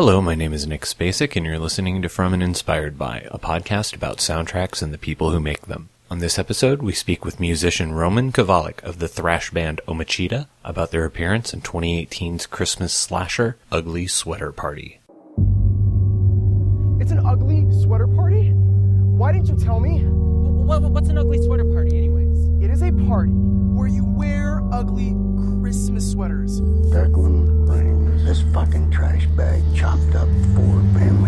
Hello, my name is Nick Spacek, and you're listening to From and Inspired By, a podcast about soundtracks and the people who make them. On this episode, we speak with musician Roman Kovalik of the thrash band Omicida about their appearance in 2018's Christmas slasher, Ugly Sweater Party. It's an ugly sweater party? Why didn't you tell me? What's an ugly sweater party, anyways? It is a party where you wear ugly Christmas sweaters. Declan brings this fucking trash bag chopped up four families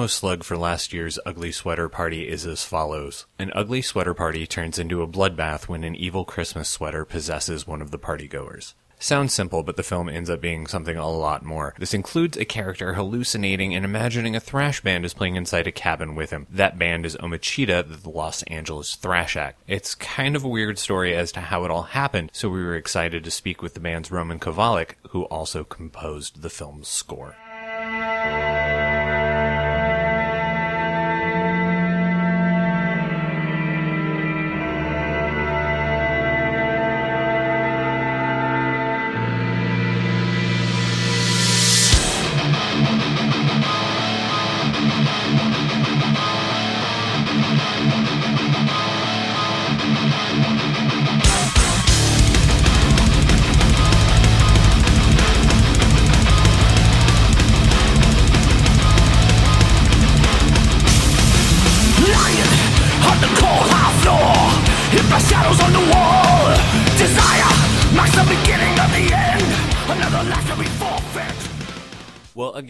promo slug for last year's Ugly Sweater Party is as follows. An ugly sweater party turns into a bloodbath when an evil Christmas sweater possesses one of the partygoers. Sounds simple, but the film ends up being something a lot more. This includes a character hallucinating and imagining a thrash band is playing inside a cabin with him. That band is Omicida, the Los Angeles Thrash Act. It's kind of a weird story as to how it all happened, so we were excited to speak with the band's Roman Kovalik, who also composed the film's score.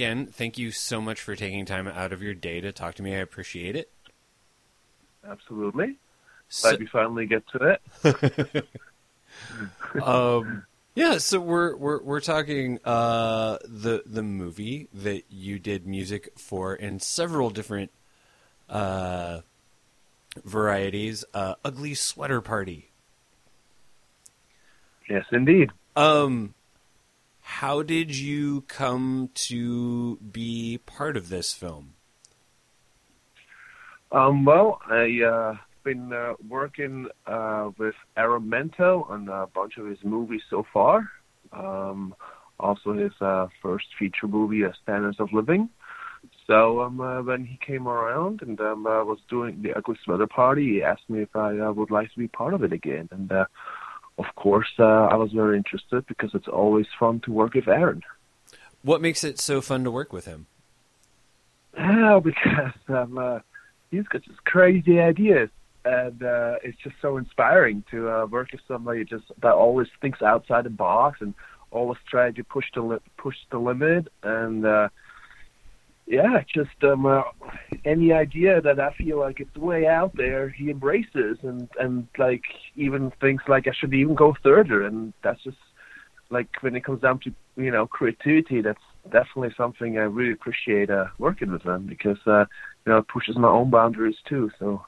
Again, thank you so much for taking time out of your day to talk to me. I appreciate it. Absolutely. So, Glad we finally get to it. um, yeah, so we're we're we're talking uh, the the movie that you did music for in several different uh, varieties. Uh, Ugly Sweater Party. Yes, indeed. Um, how did you come to be part of this film? Um, well, I uh, been uh, working uh, with Aaron Mento on a bunch of his movies so far. Um, also, his uh, first feature movie, uh, Standards of Living. So um, uh, when he came around and um, uh, was doing the Ugly Sweater Party, he asked me if I uh, would like to be part of it again. And of course, uh, I was very interested because it's always fun to work with Aaron. What makes it so fun to work with him? Oh, because um, uh, he's got just crazy ideas, and uh, it's just so inspiring to uh, work with somebody just that always thinks outside the box and always tries to push the li- push the limit. And uh, yeah, just um, uh, any idea that I feel like it's way out there, he embraces, and and like even thinks like I should even go further. And that's just like when it comes down to you know creativity, that's definitely something I really appreciate uh, working with them because uh, you know it pushes my own boundaries too. So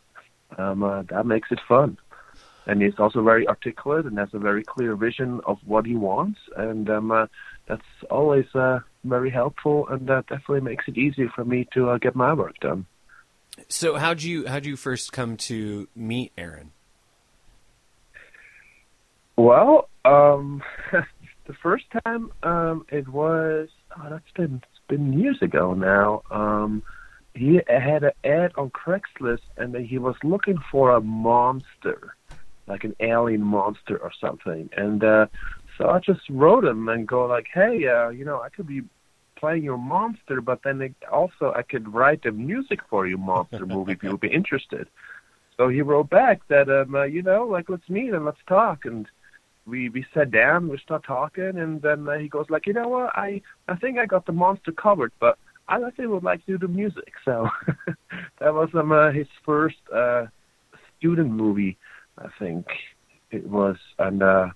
um, uh, that makes it fun. And he's also very articulate and has a very clear vision of what he wants, and um, uh, that's always uh, very helpful, and that definitely makes it easier for me to uh, get my work done. So how'd you how'd you first come to meet Aaron? Well, um, the first time um, it was oh, that's been it's been years ago now. Um, he had an ad on Craigslist, and he was looking for a monster, like an alien monster or something. And uh, so I just wrote him and go like, hey, uh, you know, I could be playing your monster, but then it, also I could write the music for your monster movie if you would be interested. So he wrote back that, um, uh, you know, like let's meet and let's talk. And we we sat down, we start talking, and then uh, he goes like, you know what, I I think I got the monster covered, but I actually would like to do the music. So that was um, uh, his first uh, student movie, I think it was, and uh,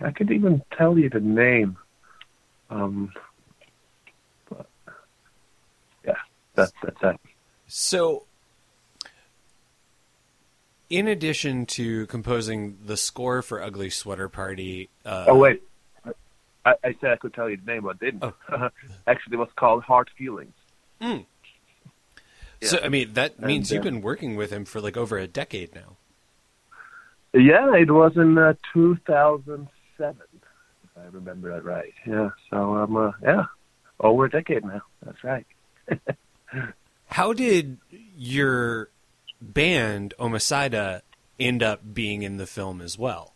I could even tell you the name. Um, but yeah, that's that's that. So, in addition to composing the score for Ugly Sweater Party, uh, Oh wait, I, I said I could tell you the name, but I didn't. Oh. Actually, it was called Hard Feelings. so I mean that means And, you've uh, been working with him for like over a decade now. Yeah, it was in uh, 2007, if I remember that right. Yeah, so um, uh, yeah, over a decade now. That's right. How did your band Omicida end up being in the film as well?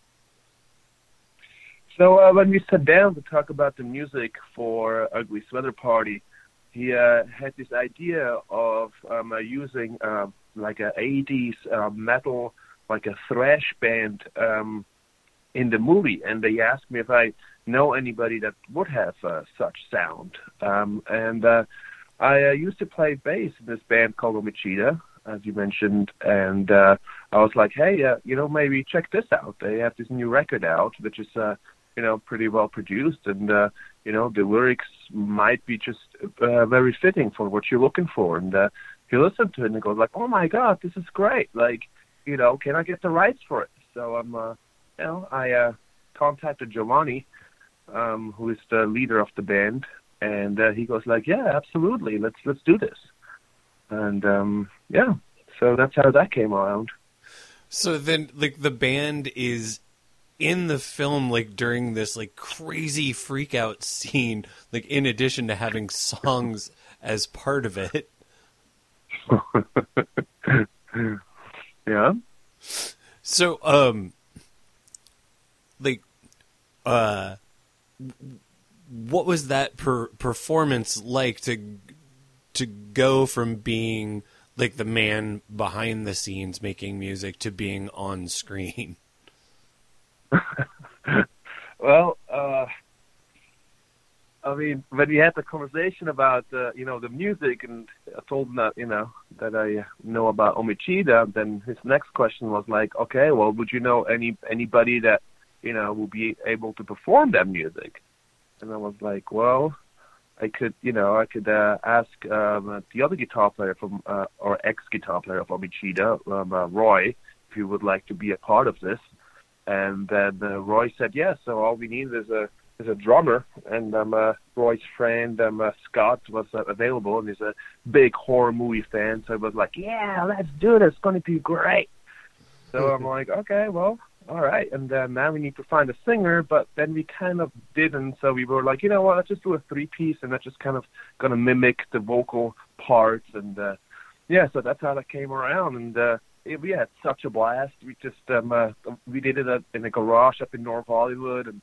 So uh, when we sat down to talk about the music for Ugly Sweater Party, he uh, had this idea of um, uh, using um, like a 80s uh, metal, like a thrash band um, in the movie, and they asked me if I know anybody that would have uh, such sound. Um, and uh, I uh, used to play bass in this band called Omicida, as you mentioned, and uh, I was like, hey, uh, you know, maybe check this out. They have this new record out, which is, uh, you know, pretty well produced, and uh, you know, the lyrics might be just uh, very fitting for what you're looking for. And uh, he listened to it and goes like, oh my god, this is great. Like, you know, can I get the rights for it? So I'm, uh, know, I uh, contacted Giovanni, um, who is the leader of the band, and uh, he goes like, yeah, absolutely, let's let's do this. And um, yeah, so that's how that came around. So then, like the band is in the film, like during this like crazy freak out scene, like in addition to having songs as part of it. Yeah. So, um, uh, what was that per- performance like to to go from being like the man behind the scenes making music to being on screen? Well, uh, I mean, when we had the conversation about uh, you know the music, and I told him that you know that I know about Omicida, then his next question was like, okay, well, would you know any anybody that you know will be able to perform that music? And I was like, well, I could, you know, I could uh, ask um, the other guitar player from uh, or ex guitar player of Omicida, um, uh, Roy, if he would like to be a part of this. And then uh, Roy said yes. So all we need is a is a drummer, and um, uh, Roy's friend um, uh, Scott was uh, available, and he's a big horror movie fan. So I was like, yeah, let's do this. It's going to be great. So I'm like, okay, well, all right. And then now we need to find a singer, but then we kind of didn't. So we were like, you know what? Let's just do a three piece, and that's just kind of gonna mimic the vocal parts. And uh, yeah, so that's how that came around. And uh, it, we had such a blast. We just um, uh, we did it at, in a garage up in North Hollywood, and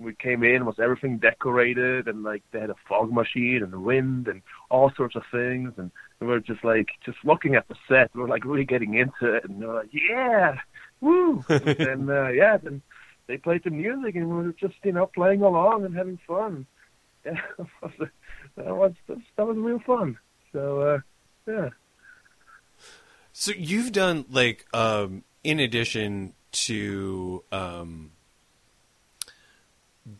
we came in was everything decorated and like they had a fog machine and wind and all sorts of things and we were just like just looking at the set. We were like really getting into it. And we were like yeah woo! And uh yeah then they played the music and we were just you know playing along and having fun. Yeah that was that was real fun. So uh yeah. So you've done like um in addition to um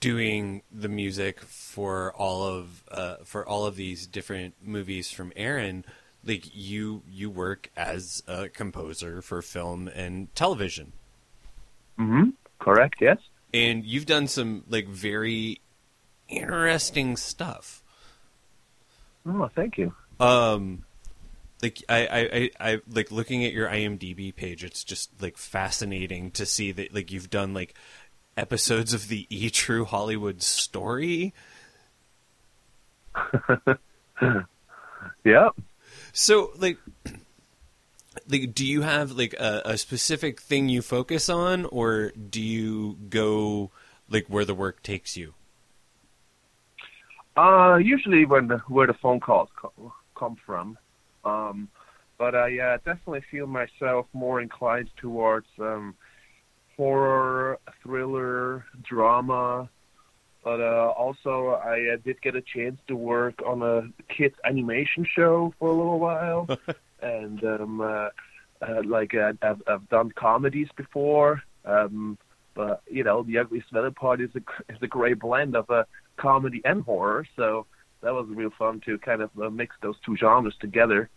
doing the music for all of uh for all of these different movies from Aaron like you you work as a composer for film and television. Mhm correct yes. And you've done some like very interesting stuff. Oh thank you. Um, like I, I, I, I like looking at your IMDb page. It's just like fascinating to see that like you've done like episodes of the E True Hollywood Story. yeah So like, like do you have like a, a specific thing you focus on or do you go like where the work takes you Uh, usually when the, where the phone calls co- come from. Um, but I uh, definitely feel myself more inclined towards um, horror, thriller, drama. But uh, also, I uh, did get a chance to work on a kids animation show for a little while, and um, uh, uh, like uh, I've, I've done comedies before. Um, but you know, the Ugly Sweater Party is a is a great blend of a comedy and horror. So that was real fun to kind of uh, mix those two genres together.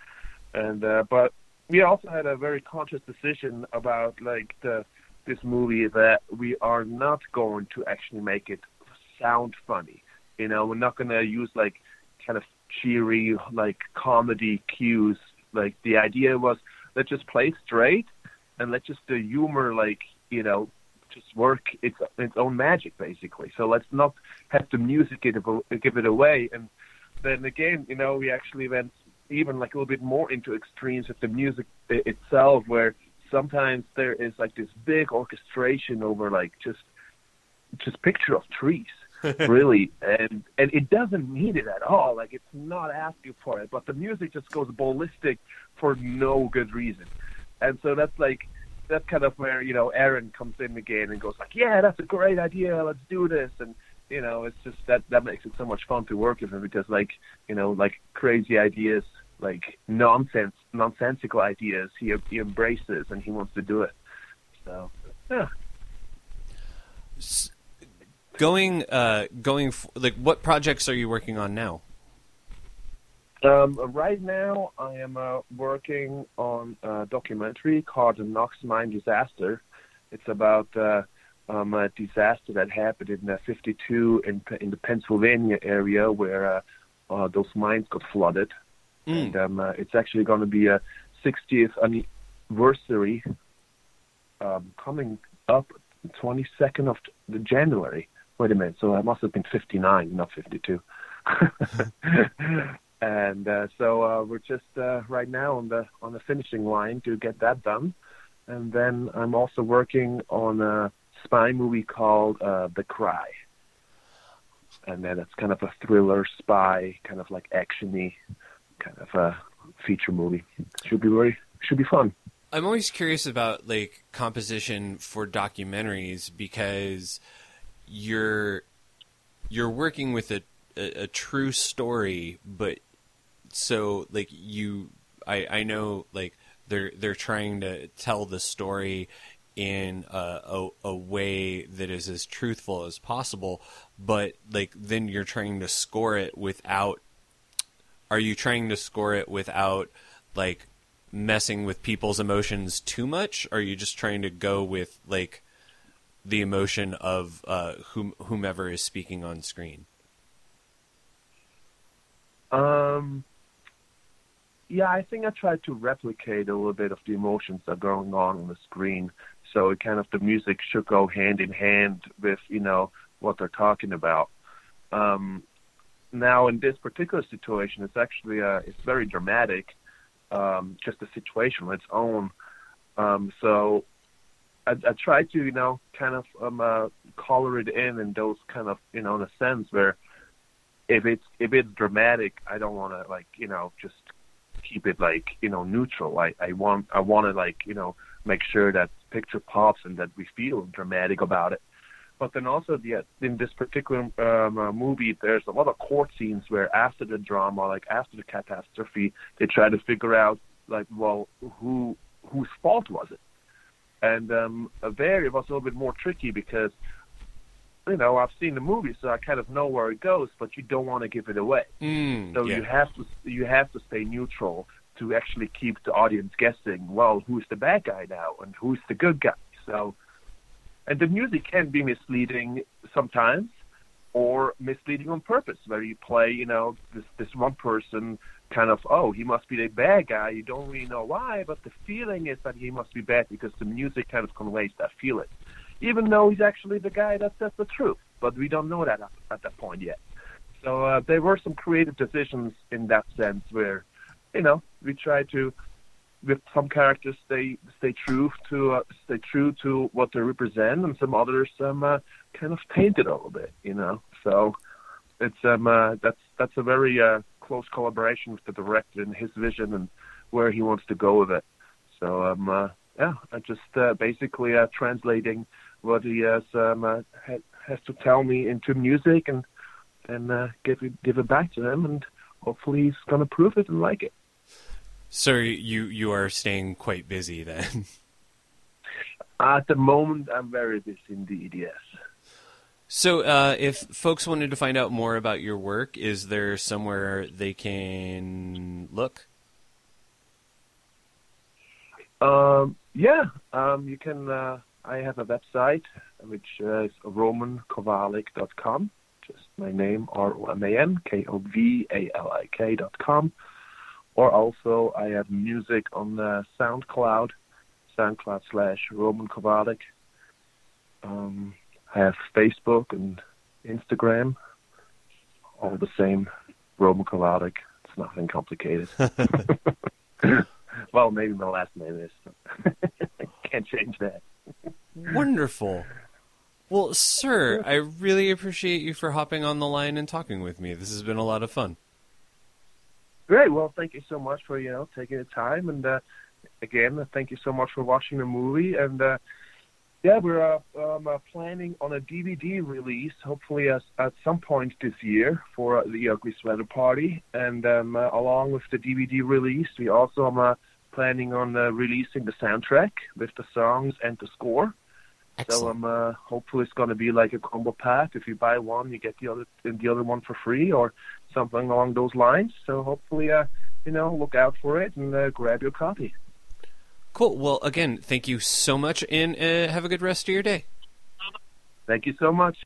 And uh, but we also had a very conscious decision about like the this movie that we are not going to actually make it sound funny. You know, we're not going to use like kind of cheery like comedy cues. Like the idea was let's just play straight and let just the humor like you know just work its its own magic basically. So let's not have the music give it, give it away. And then again, you know, we actually went even like a little bit more into extremes with the music itself, where sometimes there is like this big orchestration over like just just picture of trees really. And and it doesn't need it at all. Like it's not asking for it. But the music just goes ballistic for no good reason. And so that's like that's kind of where you know Aaron comes in again and goes like yeah that's a great idea. Let's do this. And you know it's just that that makes it so much fun to work with him because like you know like crazy ideas like nonsense nonsensical ideas he he embraces and he wants to do it so yeah going uh going f- like what projects are you working on now Um, right now, I am uh, working on a documentary called The Knox Mine Disaster. It's about uh, um, a disaster that happened in uh, 52 in, in the Pennsylvania area where uh, uh, those mines got flooded. And um, uh, it's actually going to be a 60th anniversary um, coming up 22nd of the January. Wait a minute, so I must have been 59, not 52. and uh, so uh, we're just uh, right now on the on the finishing line to get that done, and then I'm also working on a spy movie called uh, The Cry, and then it's kind of a thriller spy, kind of like actiony, kind of a feature movie. Should be very should be fun. I'm always curious about like composition for documentaries because you're you're working with a, a, a true story, but so like you I, I know like they're they're trying to tell the story in a, a, a way that is as truthful as possible, but like then you're trying to score it without are you trying to score it without like messing with people's emotions too much? Or are you just trying to go with like the emotion of uh, whom, whomever is speaking on screen? Um, yeah, I think I tried to replicate a little bit of the emotions that are going on on the screen. So it kind of the music should go hand in hand with you know what they're talking about. Um, now in this particular situation, it's actually uh, it's very dramatic, um, just a situation on its own. Um, so I, I try to you know kind of um, uh, color it in in those kind of you know in a sense where if it's if it's dramatic, I don't want to like you know just keep it like you know neutral. I I want I want to like you know make sure that picture pops and that we feel dramatic about it. But then also the in this particular um, uh, movie, there's a lot of court scenes where after the drama, like after the catastrophe, they try to figure out like well who whose fault was it, and um, there it was a little bit more tricky because you know, I've seen the movie, so I kind of know where it goes, but you don't want to give it away. Mm, So yeah. you have to you have to stay neutral to actually keep the audience guessing. Well, who's the bad guy now, and who's the good guy? So, and the music can be misleading sometimes, or misleading on purpose, where you play, you know, this this one person kind of, oh, he must be the bad guy. You don't really know why, but the feeling is that he must be bad because the music kind of conveys that feeling even though he's actually the guy that says the truth. But we don't know that at, at that point yet. So uh, there were some creative decisions in that sense where, you know, we try to with some characters stay stay true to uh, stay true to what they represent, and some others um, uh, kind of taint it a little bit, you know. So it's um uh, that's that's a very uh, close collaboration with the director and his vision and where he wants to go with it. So um uh, yeah, I just uh, basically uh, translating what he has um uh, ha- has to tell me into music and and uh, give it give it back to him and hopefully he's gonna prove it and like it. So you you are staying quite busy then. At the moment, I'm very busy indeed. Yes. So, uh, if folks wanted to find out more about your work, is there somewhere they can look? Um, yeah, um, you can. Uh, I have a website which uh, is romankovalik.com. Just my name, R O M A N K O V A L I K dot com. Or also, I have music on uh, SoundCloud, SoundCloud slash Roman Kovalik. Um, I have Facebook and Instagram, all the same, Roman Kovalik. It's nothing complicated. well, maybe my last name is. I can't change that. Wonderful. Well, sir, I really appreciate you for hopping on the line and talking with me. This has been a lot of fun. Great. Well, thank you so much for you know taking the time, and uh, again, uh, thank you so much for watching the movie. And uh, yeah, we're uh, um, uh, planning on a DVD release, hopefully at, at some point this year for uh, the Ugly Sweater Party. And um, uh, along with the DVD release, we also are uh, planning on releasing the soundtrack with the songs and the score. So Excellent. um, uh, hopefully it's going to be like a combo pack. If you buy one, you get the other the other one for free, or something along those lines. So hopefully, uh, you know, look out for it and uh, grab your copy. Cool. Well, again, thank you so much, and uh, have a good rest of your day. Thank you so much.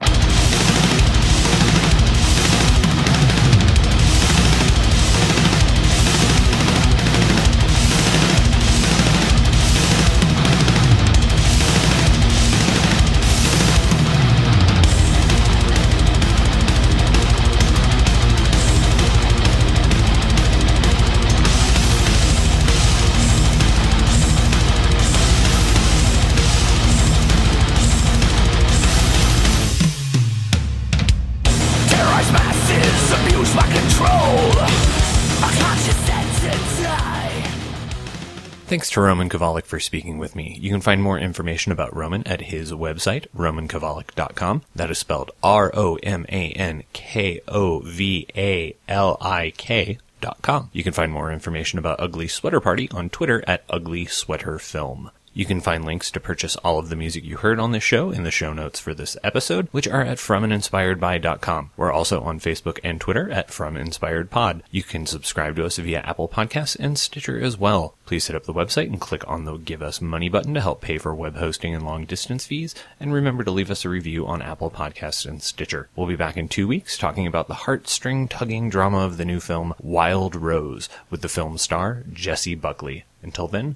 Thanks to Roman Kovalik for speaking with me. You can find more information about Roman at his website, romankovalik.com. That is spelled R O M A N K O V A L I K. Dot com. You can find more information about Ugly Sweater Party on Twitter at Ugly Sweater Film. You can find links to purchase all of the music you heard on this show in the show notes for this episode, which are at FromAndInspiredBy.com. We're also on Facebook and Twitter at FromInspiredPod. You can subscribe to us via Apple Podcasts and Stitcher as well. Please hit up the website and click on the Give Us Money button to help pay for web hosting and long distance fees. And remember to leave us a review on Apple Podcasts and Stitcher. We'll be back in two weeks talking about the heartstring tugging drama of the new film Wild Rose with the film star Jessie Buckley. Until then,